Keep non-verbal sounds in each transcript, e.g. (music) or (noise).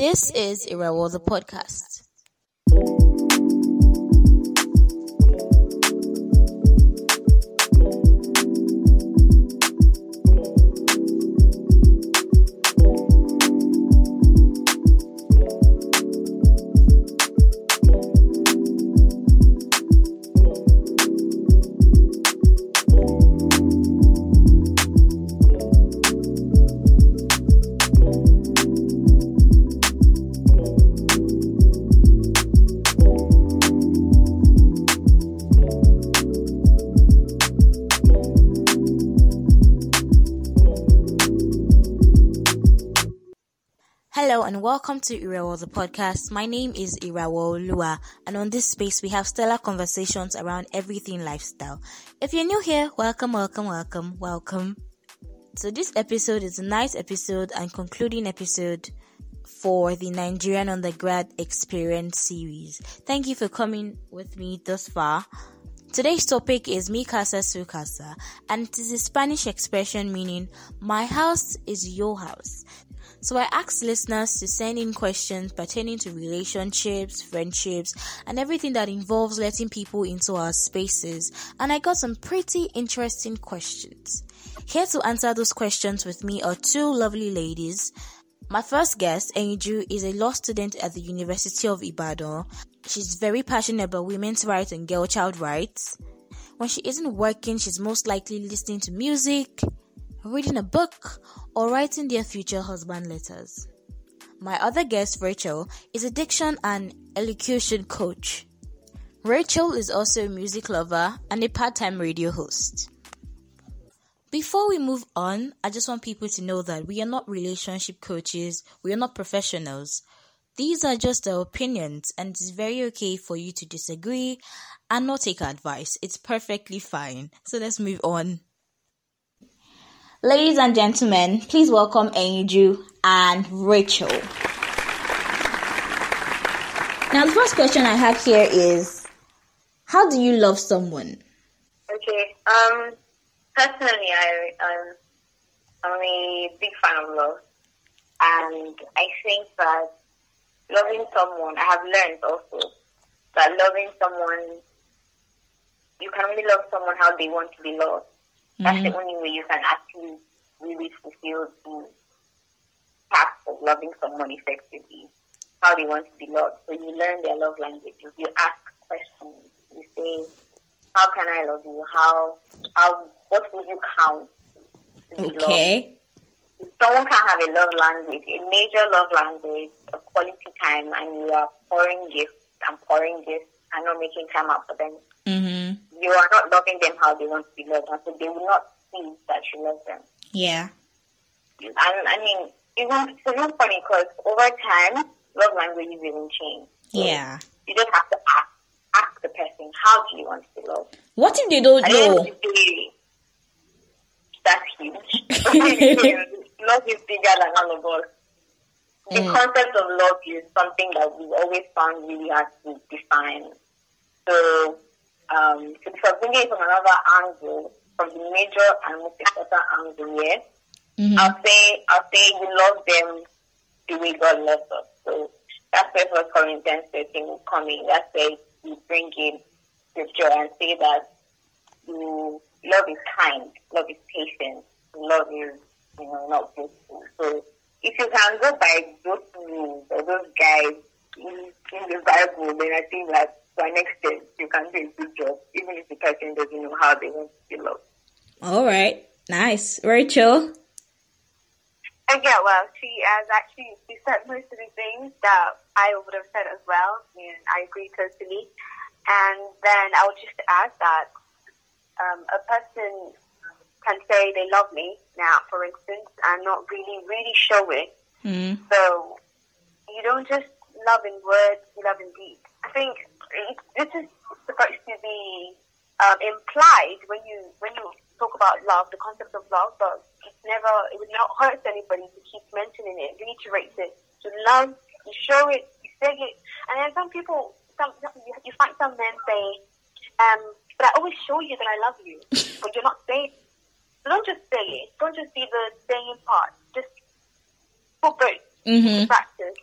This is Irawo the podcast. Welcome to Irawo the podcast. My name is Irawooluwa and on this space we have stellar conversations around everything lifestyle. If you're new here, welcome, welcome, welcome, welcome. So this episode is a nice episode and concluding episode for the Nigerian undergrad experience series. Thank you for coming with me thus far. Today's topic is Mi casa su casa, and it is a Spanish expression meaning my house is your house. So I asked listeners to send in questions pertaining to relationships, friendships, and everything that involves letting people into our spaces, and I got some pretty interesting questions. Here to answer those questions with me are two lovely ladies. My first guest, Enju, is a law student at the University of Ibadan. She's very passionate about women's rights and girl child rights. When she isn't working, she's most likely listening to music, reading a book, or writing their future husband letters. My other guest, Rachel, is a diction and elocution coach. Rachel is also a music lover and a part time radio host. Before we move on, I just want people to know that we are not relationship coaches, we are not professionals. These are just our opinions, and it's very okay for you to disagree and not take our advice. It's perfectly fine. So let's move on. Ladies and gentlemen, please welcome Enju and Rachel. Now, the first question I have here is How do you love someone? Okay. Um. Personally, I um, I'm a big fan of love, and I think that loving someone, I have learned also that loving someone, you can only love someone how they want to be loved. That's the only way you can actually really fulfill the task of loving someone effectively, how they want to be loved. So you learn their love languages. You ask questions. You say, "How can I love you? How how what will you count to be loved?" Okay. Someone can have a love language, a major love language, a quality time, and you are pouring gifts and pouring gifts and not making time out for them. You are not loving them how they want to be loved, and so they will not see that you love them. Yeah. And I mean, even it's even funny because over time, love languages even change. So Yeah. You just have to ask ask the person, how do you want to be loved? What if they don't know? of the that's huge. (laughs) (laughs) love is bigger than all of us. The Mm. concept of love is something that we've always found really hard to define. So, um, so if I bring it from another angle, from the major and most important angle here, Mhm. I'll say, I'll say you love them the way God loves us. So that's where First Corinthians 13 will come in. That's where you bring in scripture and say that you, love is kind, love is patient, love is, you know, not boastful. So if you can go by those rules or those guys in, in the Bible, then I think that to next extent you can do a good job, even if the person doesn't know how they want to be loved. All right. Nice. Rachel? And yeah, well, she has actually she said most of the things that I would have said as well, and I agree totally. And then I would just add that um, a person can say they love me now, for instance, and not really, really show it. Mm. So you don't just love in words, you love in deed. I think it, this is supposed to be um, implied when you when you talk about love, the concept of love, but it's never it would not hurt anybody to keep mentioning it, reiterate it. To love, you show it, you say it, and then some people, some you, you find some men say, um, "But I always show you that I love you," (laughs) but you're not saying. So don't just say it. Don't just be the saying part. Just put both Mm-hmm. practice.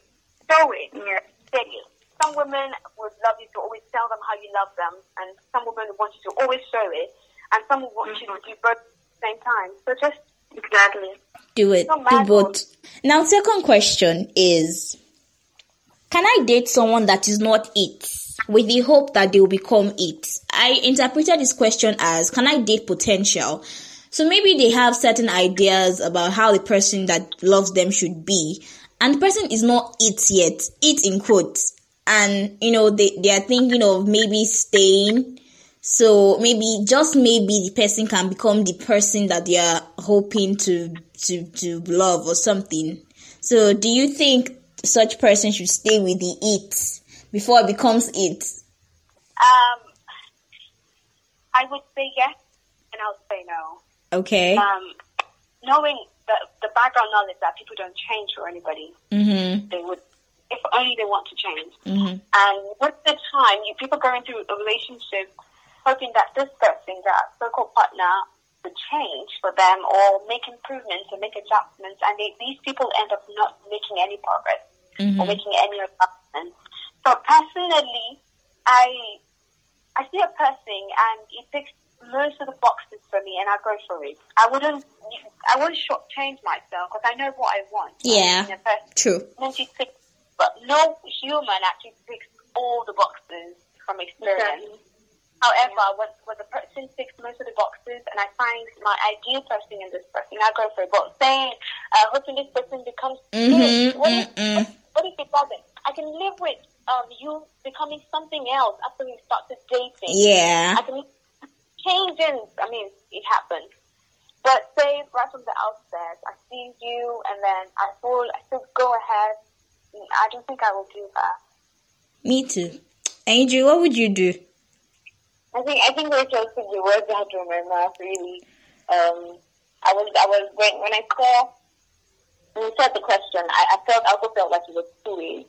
show it. Yeah. Steady. Some women would love you to always tell them how you love them, and some women want you to always show it, and some want mm-hmm. You do both at the same time. So just exactly do it. Do both. Now, second question is: Can I date someone that is not it? with the hope that they will become it. I interpreted this question as can I date potential? So maybe they have certain ideas about how the person that loves them should be, and the person is not it yet, it in quotes. And you know, they, they are thinking of maybe staying. So maybe just maybe the person can become the person that they are hoping to to to love or something. So do you think such person should stay with the it before it becomes it? Um, I would say yes, and I would say no. Okay. Um, knowing the the background knowledge that people don't change for anybody, mm-hmm. they would, if only they want to change. Mm-hmm. And with the time, you people going through a relationship, hoping that this person, that so-called partner, would change for them or make improvements or make adjustments, and they, these people end up not making any progress mm-hmm. or making any adjustments. So personally, I I see a person and it ticks most of the boxes for me, and I go for it. I wouldn't I wouldn't shortchange myself because I know what I want. Yeah, true. but no human actually ticks all the boxes from experience. Exactly. However, when, when the person ticks most of the boxes and I find my ideal person in this person, I go for it. But saying, uh, hoping this person becomes mm-hmm, this, what, if, what, what if it doesn't? I can live with um, you becoming something else after we started dating. Yeah. I can change in, I mean, it happens. But say right from the outset, I see you, and then I fall. I still go ahead. I don't think I will do that. Me too. Angel, what would you do? I think I think Rachel said the words out of my mouth. Really, um, I was I was when when I saw when you said the question, I, I felt I also felt like it was two ways.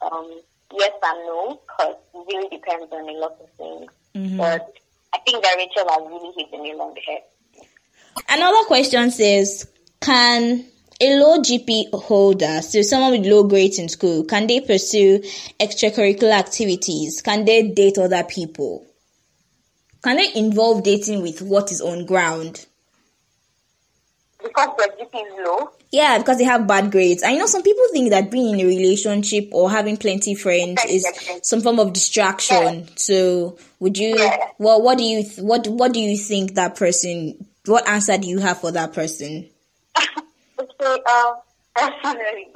Um, yes and no, because it really depends on a lot of things. Mm-hmm. But I think that Rachel has really hit the nail on the head. Another question says, can a low GP holder, so someone with low grades in school, can they pursue extracurricular activities? Can they date other people? Can they involve dating with what is on ground? Because their GP is low? Yeah, because they have bad grades. I know some people think that being in a relationship or having plenty friends is some form of distraction. Yeah. So, would you? Yeah. Well, what do you? What What do you think that person? What answer do you have for that person? (laughs) okay, um, personally,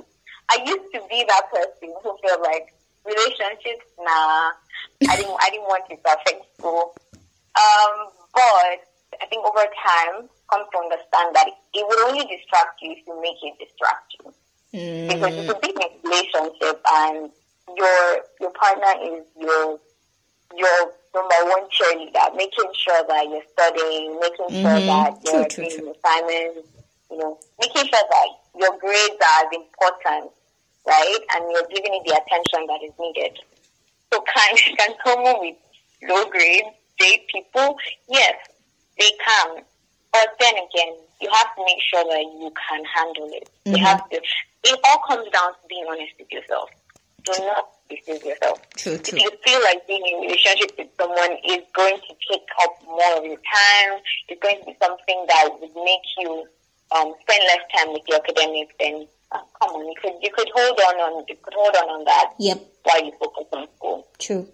I used to be that person who felt like relationships. Nah, I didn't. I didn't want it to affect school. Um, but I think over time come to understand that it will only distract you if you make it distract you. Mm. Because you could be in a relationship and your your partner is your your number one cheerleader, making sure that you're studying, making sure that you're true, doing true, assignments, you know, making sure that your grades are as important, right? And you're giving it the attention that is needed. So can (laughs) can someone with low grades date people? Yes, they come. But then again, you have to make sure that you can handle it. Mm-hmm. You have to. It all comes down to being honest with yourself. Do not deceive yourself. True, true. If you feel like being in a relationship with someone is going to take up more of your time, it's going to be something that would make you um, spend less time with your academics, then uh, come on, you could you could hold on on you could hold on on that. Yep. While you focus on school. True.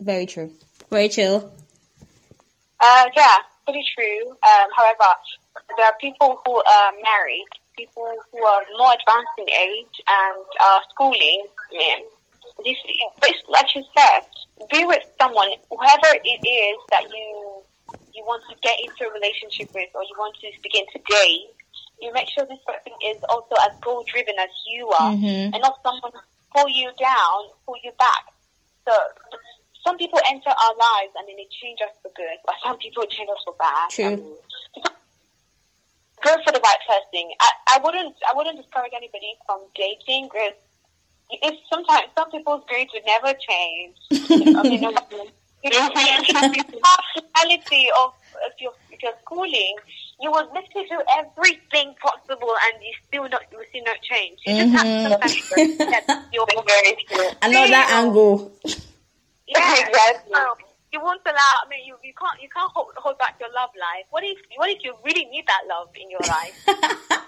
Very true. Rachel. Uh, yeah pretty true. Um, however, there are people who are married, people who are more advanced in age and are schooling. Man, this, like you said, be with someone, whoever it is that you you want to get into a relationship with, or you want to begin to date. You make sure this person is also as goal driven as you are, mm-hmm. and not someone pull you down, pull you back. So some people enter our lives and then they change us for good, but some people change us for bad. True. Um, go for the right person. I, I wouldn't I wouldn't discourage anybody from dating because if sometimes some people's grades would never change. (laughs) I mean, the reality of if you're, if you're schooling, you will literally do everything possible and you still not you will see no change. You just have Mhm. sometimes that you're (laughs) Very true. Another angle. (laughs) Exactly. so you won't allow. I mean, you, you can't you can't hold, hold back your love life. What if what if you really need that love in your life? (laughs)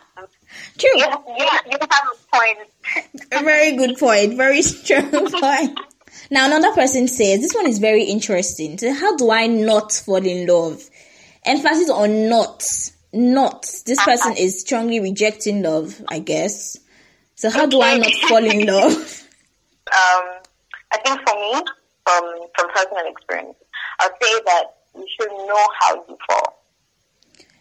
True. You, you, you have a point. A very good point. Very strong (laughs) point. Now another person says this one is very interesting. So how do I not fall in love? Emphasis on not. Not. This person is strongly rejecting love, I guess. So how do I not fall in love? Um, I think for me, from from personal experience, I'd say that you should know how you fall.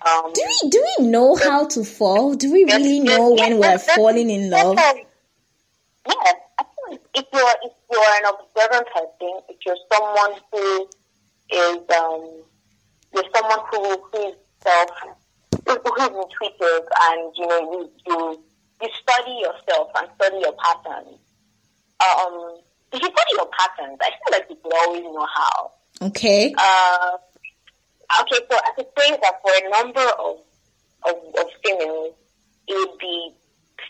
Um, Do we do we know how to fall? Do we really know when we're falling in love? Yes, I think if you're if you're an observant person, if you're someone who is um, you're someone who who is self who who is intuitive and you know you you you study yourself and study your patterns. Um, if you study your patterns, I feel like you will always know how. Okay. Uh, okay, so I could say that for a number of, of, of females, it would be,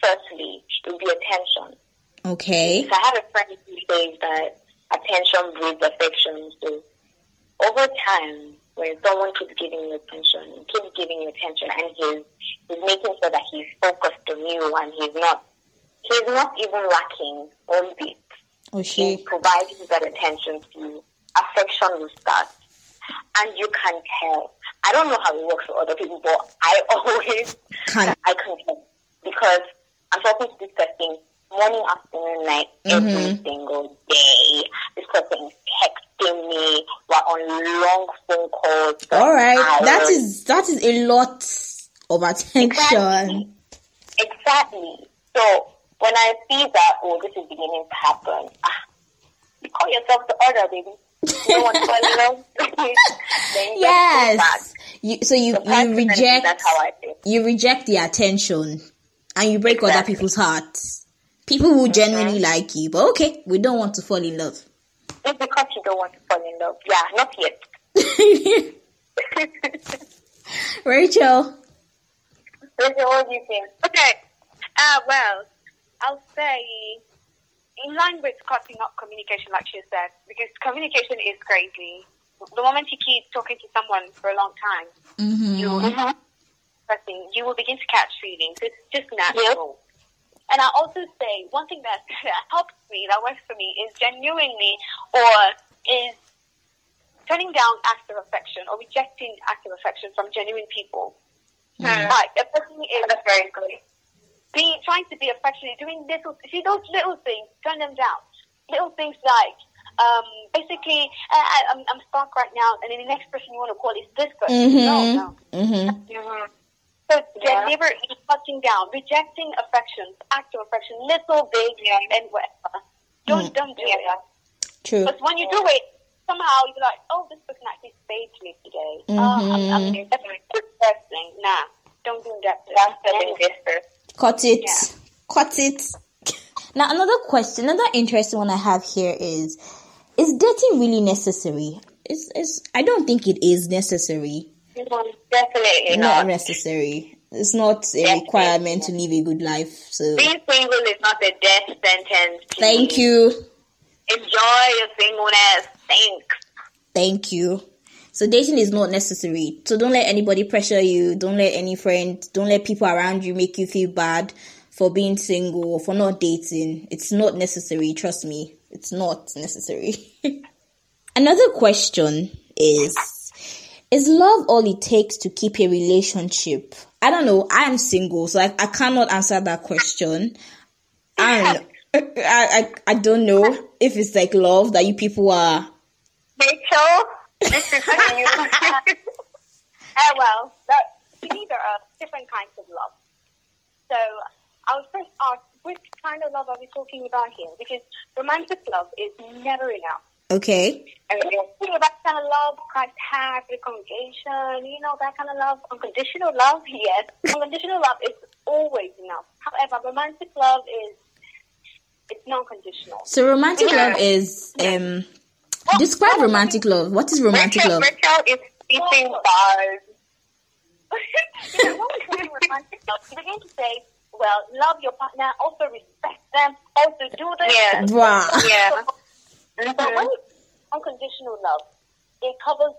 firstly, it would be attention. Okay. So I have a friend who says that attention breeds affection. So over time, when someone keeps giving you attention, keeps giving you attention, and he's, he's making sure that he's focused on you and he's not, he's not even lacking one bit Oh in she. providing that attention to you, affection will start. And you can tell. I don't know how it works for other people, but I (laughs) always, Can I can tell. Because I'm talking to this person morning, afternoon, night, every mm-hmm. single day. This person is texting me. We're on long phone calls. all right. That hours. is that is a lot of attention. Exactly. So when I see that, oh, this is beginning to happen, ah, you call yourself the order, baby. (laughs) You don't want to fall in love? then you just go back. Yes. You, so you you reject That's how I feel. you reject the attention and you break other people's hearts. People who genuinely like you, but okay, we don't want to fall in love. It's because you don't want to fall in love. Yeah, not yet. (laughs) Rachel. Rachel, what do you think? Okay. Uh, well, I'll say in line with cutting up communication, like she said, because communication is crazy. The moment you keep talking to someone for a long time, Mm-hmm. you Mm-hmm. you will begin to catch feelings. It's just natural. And I also say one thing that, (laughs) that helps me, that works for me, is genuinely or is turning down acts of affection or rejecting acts of affection from genuine people. Like a person is That's very good. Being trying to be affectionate, doing little see those little things, turn them down. Little things like um, basically, uh, I, I'm, I'm stuck right now, and then the next person you want to call is this person. No, no. Mm-hmm. Mm-hmm. So Yeah. deliberately cutting down, rejecting affections, acts of affection, little, big, and whatever. Don't don't do Yeah. it. True. Because when you do it, somehow you're like, oh, this person actually saved me today. Oh, I'm, I'm definitely good person. Nah, don't do that. That's the investor. Cut it. Yeah. Cut it. Now another question, another interesting one I have here is is dating really necessary? Is is I don't think it is necessary. Definitely Not not. necessary. It's not a Definitely requirement to live a good life. So Being single is not a death sentence. thank you. Enjoy your singleness. Thanks. Thank you. So dating is not necessary. So don't let anybody pressure you. Don't let any friend, don't let people around you make you feel bad for being single or for not dating. It's not necessary. Trust me. It's not necessary. (laughs) Another question is, is love all it takes to keep a relationship? I don't know. I am single, so I, I cannot answer that question. (laughs) And I, I, I don't know if it's like love that you people are Rachel, (laughs) this is you. Uh, well, that, there are different kinds of love. So I would first ask, which kind of love are we talking about here? Because romantic love is never enough. okay. And you think about kind of love Christ has the congregation, you know, that kind of love, unconditional love, (laughs) yes. Unconditional love is always enough. However, romantic love is, it's non-conditional. So romantic Yeah. love is um describe romantic love. What is romantic Rachel, love? Rachel is speaking bars. you know, when we say romantic love, you begin to say, well, love your partner, also respect them, also do this. Yeah. Wow. Yeah. But Mhm. when it's unconditional love, it covers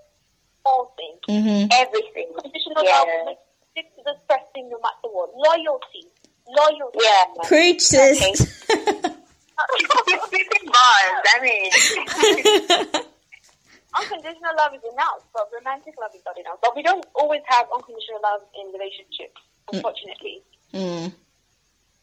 all things. Mm-hmm. Everything. Unconditional Yeah. love makes you stick to this person no matter what. Loyalty. Loyalty. Yeah. Preach, (laughs) sis. Speaking bars, I mean. (laughs) Unconditional love is enough, but romantic love is not enough. But we don't always have unconditional love in relationships, unfortunately. mm.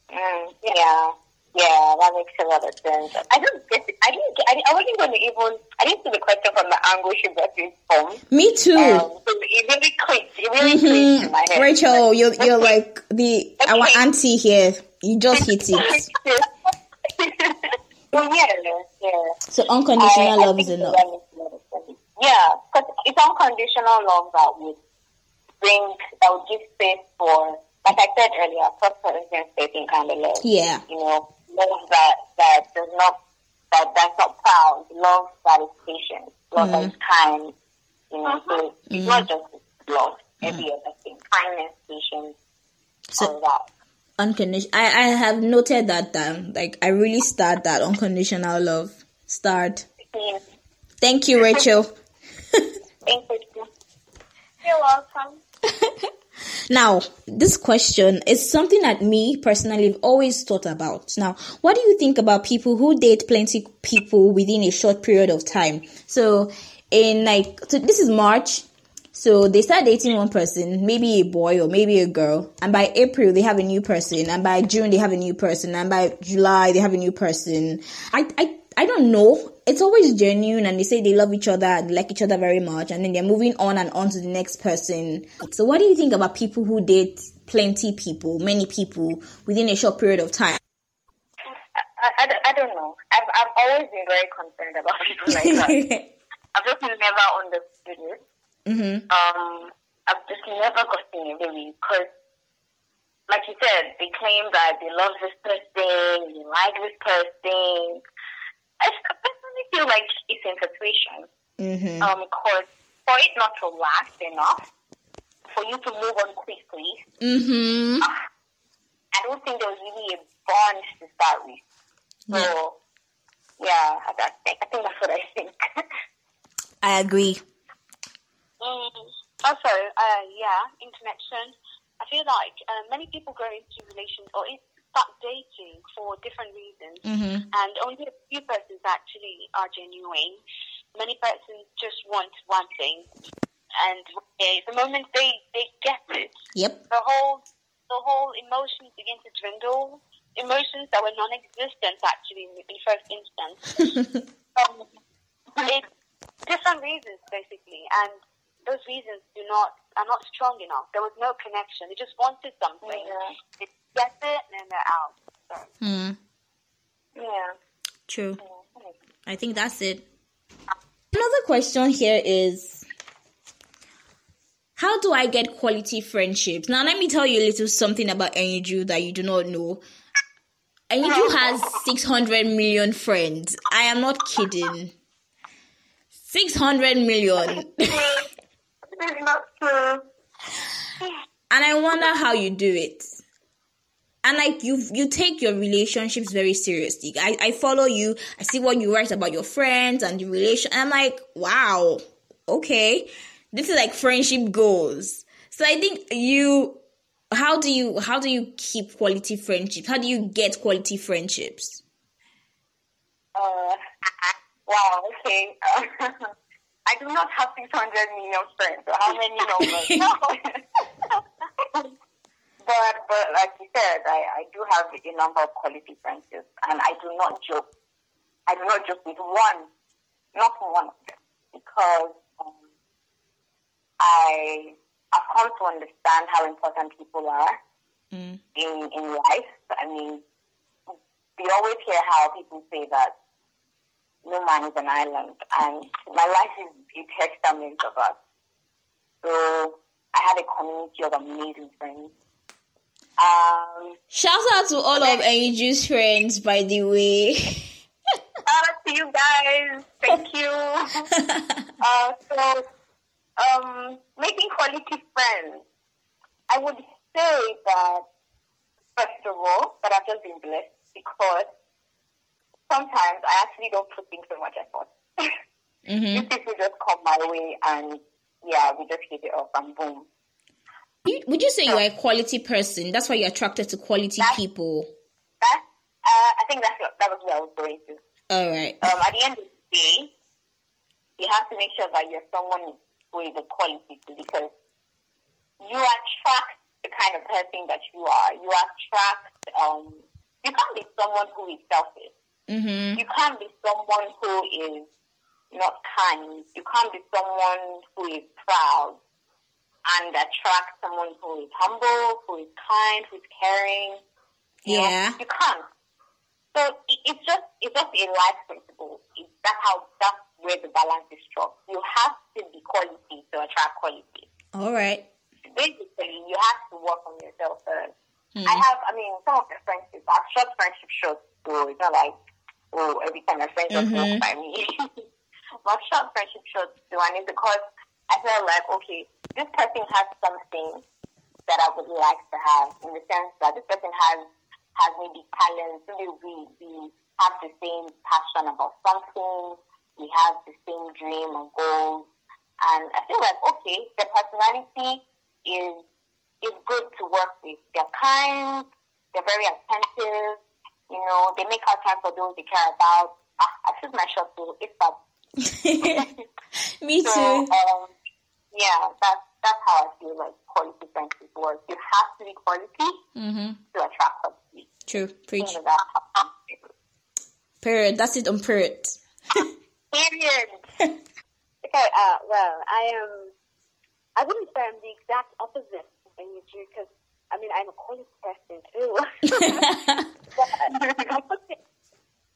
Mm, yeah. Yeah, that makes a lot of sense. I don't get it. I didn't get, I, didn't- I wasn't going to even, I didn't see the question from the angle she brought it from. Me too. Um, so it really clicked. It really clicked in my Mhm. head. Rachel, you're you're like the our auntie here. You just hit it. (laughs) well, yeah, yeah. So unconditional I- I love is enough. that makes a lot of sense. Yeah, because it's unconditional love that would bring, that would give space for, like I said earlier, First Corinthians 13 kind of love. Yeah. You know, love that, that does not, that that's not proud, love that is patient, love that is mm-hmm. kind. You know, so mm-hmm. it's not just love, every other thing. Kindness, patience, So- all that. Unconditional. I I have noted that down. Like I really start that unconditional love. Start. Yeah. Thank you, Rachel. Thank you. You're welcome. (laughs) Now, this question is something that me personally have always thought about. Now, what do you think about people who date plenty people within a short period of time? So, in like, so this is March. So they start dating one person, maybe a boy or maybe a girl, and by April they have a new person, and by June they have a new person, and by July they have a new person. I I I don't know. It's always genuine, and they say they love each other and like each other very much, and then they're moving on and on to the next person. So, what do you think about people who date plenty people, many people within a short period of time? I, I, don't- I don't know. I've, I've always been very concerned about people like that. (laughs) I've just never understood it. Hmm Um, I've just never gotten it really because, like you said, they claim that they love this person, they like this person. I personally feel like it's infatuation. hmm Um, cause for it not to last enough, for you to move on quickly, hmm I don't think there was really a bond to start with. So, yeah, I, I I think that's what I think. (laughs) I agree. Mm. Also, uh, yeah, in connection, I feel like uh, many people go into relations or start dating for different reasons, hmm and only a few persons actually are genuine. Many persons just want one thing, and the moment they they get it, Yep. the whole the whole emotions begin to dwindle. Emotions that were non-existent actually in the first instance. (laughs) um, it's different reasons basically, and those reasons do not are not strong enough. There was no connection. They just wanted something. Yeah. They get it and then they're out. So, Mm, yeah. true. I think that's it. Another question here is How do I get quality friendships? Now, let me tell you a little something about Eniju that you do not know. Eniju has 600 million friends. I am not kidding. 600 million. It's not true. and I wonder how you do it. And like you, you take your relationships very seriously. I, I follow you. I see what you write about your friends and the relation. And I'm like, wow, okay, this is like friendship goals. So I think you, how do you, how do you keep quality friendships? How do you get quality friendships? Uh, (laughs) wow, okay. (laughs) I do not have 600 million friends. So how many numbers? (laughs) (laughs) but, but like you said, I, I do have a number of quality friendships, and I do not joke. I do not joke with one, not one of them, because um, I I've come to understand how important people are Mm. in in life. I mean, we always hear how people say that no man is an island, and my life is a testament of us. So I had a community of amazing friends. Um, Shout out to all of Eniju's friends, by the way. shout out to you guys. Thank you. (laughs) uh, so, um, making quality friends. I would say that, first of all, that I've just been blessed because sometimes I actually don't put in so much effort. mm-hmm. These people just come my way and, yeah, we just hit it off and boom. Would you say so, you're a quality person? That's why you're attracted to quality people. That, uh, I think that's what, that was what I was going to. All right. Um, at the end of the day, you have to make sure that you're someone with a quality because you attract the kind of person that you are. You attract, um, you can't be someone who is selfish. Mm-hmm. You can't be someone who is not kind. You can't be someone who is proud and attract someone who is humble, who is kind, who is caring. You yeah. Know? You can't. So it's just it's just a life principle. It's, that's how that's where the balance is struck. You have to be quality to attract quality. All right. Basically, you have to work on yourself first. Hmm. I have, I mean, some of the friendships, I've short friendship shows, so it's not like, oh, every time my friends just mm-hmm. walk by me. (laughs) but short friendship shows too, and it's because I feel like, okay, this person has something that I would like to have in the sense that this person has has maybe talent, maybe we, we have the same passion about something, we have the same dream and goals. And I feel like, okay, their personality is is good to work with. They're kind, they're very attentive, you know, they make out time for those they care about. Ah, I shoot my shot too. It's that. (laughs) Me so, too. Um, yeah, that's that's how I feel like quality friendships work. You have to be quality mm-hmm. to attract quality. True. Preach. Period. That's it on period. (laughs) Period. (laughs) okay, uh, well, I am, I wouldn't say I'm the exact opposite than you do because, I mean, I'm a quality person too. (laughs)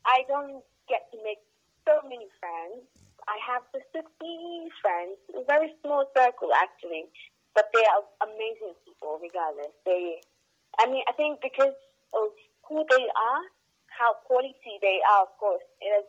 I don't get to make so many friends. I have just a few friends, a very small circle actually, but they are amazing people regardless. They, I mean, I think because of who they are, how quality they are, of course, it has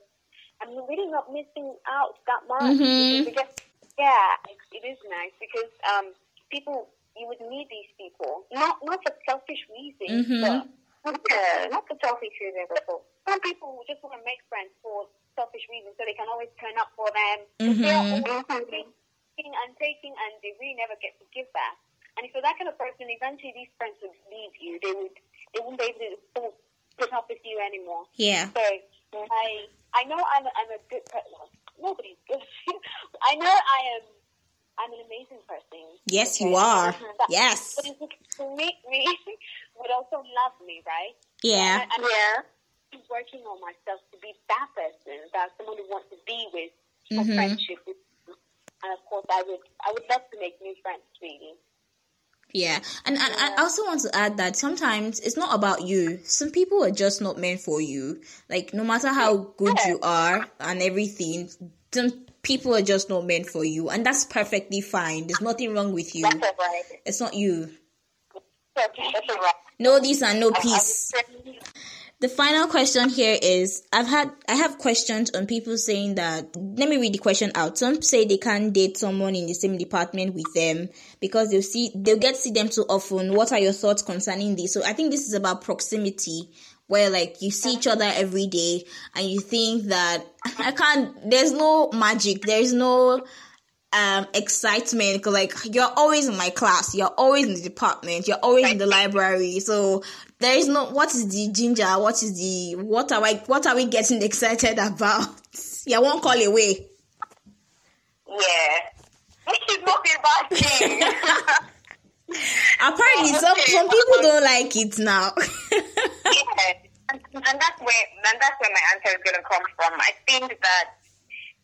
I'm really not missing out that much. Mm-hmm. Because, yeah, it, it is nice because um, people, you would need these people, not not for selfish reasons, mm-hmm. but yeah, not for selfish reasons, but for some people just want to make friends for selfish reasons so they can always turn up for them. Mm-hmm. They are always taking and taking and they really never get to give back. And if you're that kind of person, eventually these friends would leave you. They would, they wouldn't be able to put up with you anymore. Yeah. So I I know I'm a, I'm a good person. Nobody's good. (laughs) I know I am. I'm an amazing person. Yes, you are. But, (laughs) yes. But to meet me (laughs) would also love me, right? Yeah. And, and yeah. I'm working on myself to be that person, that someone who wants to be with for mm-hmm. friendship. And of course, I would I would love to make new friends, really. Yeah. And, and I also want to add that sometimes it's not about you. Some people are just not meant for you. Like, no matter how good you are and everything, some people are just not meant for you. And that's perfectly fine. There's nothing wrong with you. It's not you. No this and no peace the final question here is I've had I have questions on people saying that let me read the question out. Some say they can't date someone in the same department with them because they'll see they'll get to see them too often. What are your thoughts concerning this? So I think this is about proximity where like you see each other every day and you think that I can't there's no magic, there's no um excitement because like you're always in my class you're always in the department you're always in the library so there is no what is the ginger what is the what are we what are we getting excited about? (laughs) Yeah one call away. Yeah. Which is not a bad thing apparently some some people don't like it now (laughs) yeah and, and that's where and that's where my answer is going to come from i think that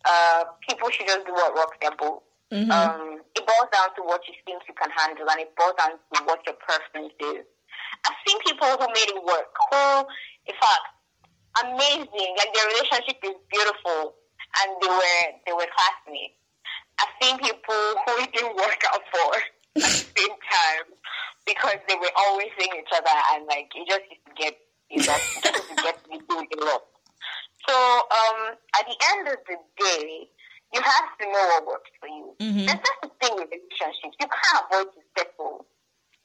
uh, people should just do what works their boat. Mm-hmm. Um, it boils down to what you think you can handle, and it boils down to what your preference is. I've seen people who made it work, who, in fact, amazing. Like their relationship is beautiful, and they were they were classmates. I've seen people who it didn't work out for (laughs) at the same time because they were always seeing each other, and like it just get you know, (laughs) just get to doing a lot. So um, at the end of the day, you have to know what works for you. Mm-hmm. That's just the thing with relationships. You can't avoid to settle.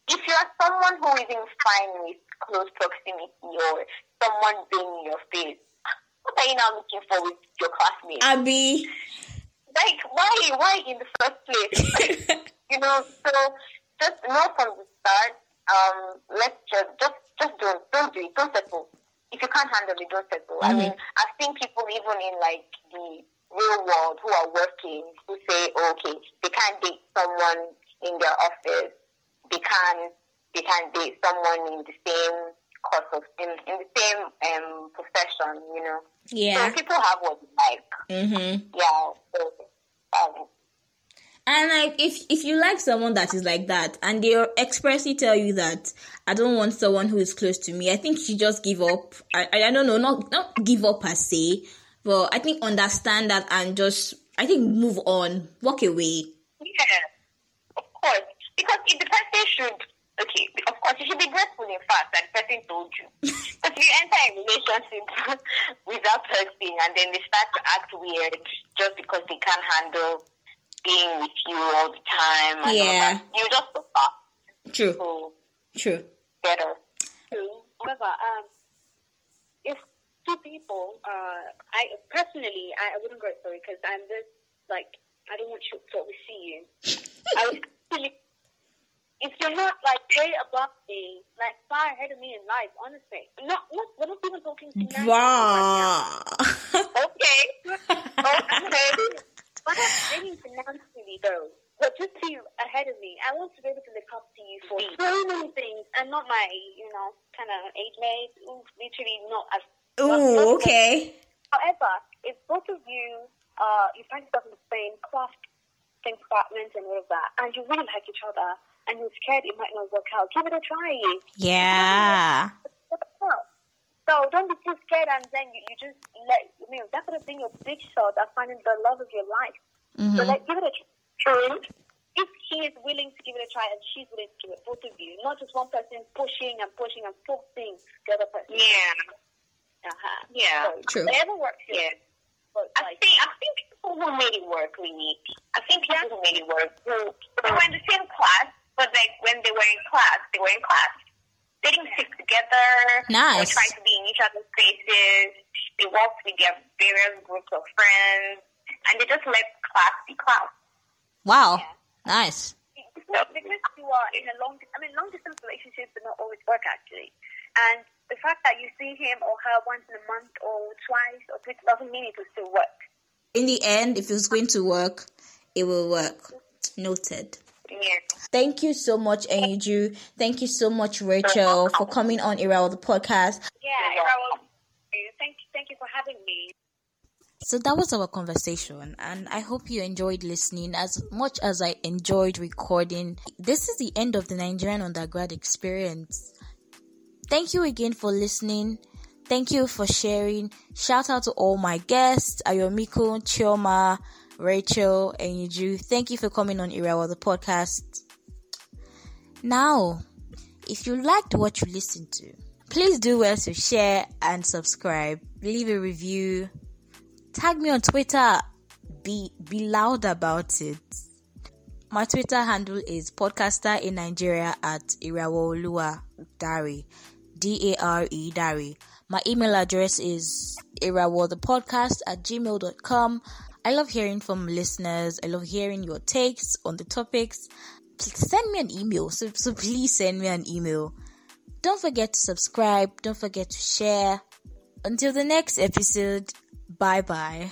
if you are someone who isn't fine with close proximity or someone being in your face, what are you now looking for with your classmates? Abby. Like, why? Why in the first place? (laughs) you know, so just know from the start. Um, let's just just just don't don't do it. Don't settle. If you can't handle it, don't settle. I Mhm. mean, I've seen like the real world who are working who say, okay, they can't date someone in their office. They can't they can't date someone in the same course of in, in the same um profession. You know, Yeah. so people have what they like. Mm-hmm. Yeah. So, um, And like, if if you like someone that is like that, and they expressly tell you that I don't want someone who is close to me, I think you just give up. I I, I don't know, not not give up per se, but I think understand that and just I think move on, walk away. Yeah, of course. Because if the person should, okay, of course, you should be grateful, in fact, that the person told you. (laughs) But if you enter a relationship (laughs) with that person and then they start to act weird just because they can't handle being with you all the time, and all Yeah. that, you just suffer. True, So, true. better. True. However, um, if two people, uh, I personally, I, I wouldn't go sorry because I'm just like I don't want you to see you. I would if you're not like way above me, like far ahead of me in life, honestly, not not we're not even talking to Wow. (laughs) Okay. okay. But not dating financially though. But just to you ahead of me, I want to be able to look up to you for so many things, and not my, you know, kind of age mate. Ooh, literally not as. Ooh, okay. However, if both of you, uh, you find yourself in the same class, same department, and all of that, and you really like each other, and you're scared it might not work out, give it a try. Yeah. So don't be too scared, and then you, you just let. I mean, that could have been your big shot at finding the love of your life. So Mm-hmm. like, give it a try. If he is willing to give it a try and she's willing to give it, both of you, not just one person pushing and pushing and forcing the other person. Yeah. Uh-huh. Yeah. So, True. Whatever works. Yeah. But I like, think I think people who made it work really. I think people who made it work who they were in the same class, but like when they were in class, they were in class. They didn't stick together. Nice. They tried to be in each other's faces. They walked with their various groups of friends, and they just let class be class. Wow. Nice. because because you are in a long, I mean, long distance relationships do not always work actually. And the fact that you see him or her once in a month or twice or three doesn't mean it will still work. In the end, if it's going to work, it will work. Noted. Yeah. Thank you so much, Anju. Thank you so much, Rachel, for coming on Era the podcast. Yeah, You're thank you, thank you for having me. So that was our conversation, and I hope you enjoyed listening as much as I enjoyed recording. This is the end of the Nigerian undergrad experience. Thank you again for listening. Thank you for sharing. Shout out to all my guests, Ayomiko, Chioma, Rachel, and Yuju. Thank you for coming on Irawo the podcast. Now, if you liked what you listened to, please do well to share and subscribe. Leave a review. Tag me on Twitter. Be be loud about it. My Twitter handle is podcaster in Nigeria at Irawooluwa Dare. D A R E Dare. My email address is irawothepodcast at gmail.com. I love hearing from listeners. I love hearing your takes on the topics. Send me an email. So, so please send me an email. Don't forget to subscribe. Don't forget to share. Until the next episode, bye bye.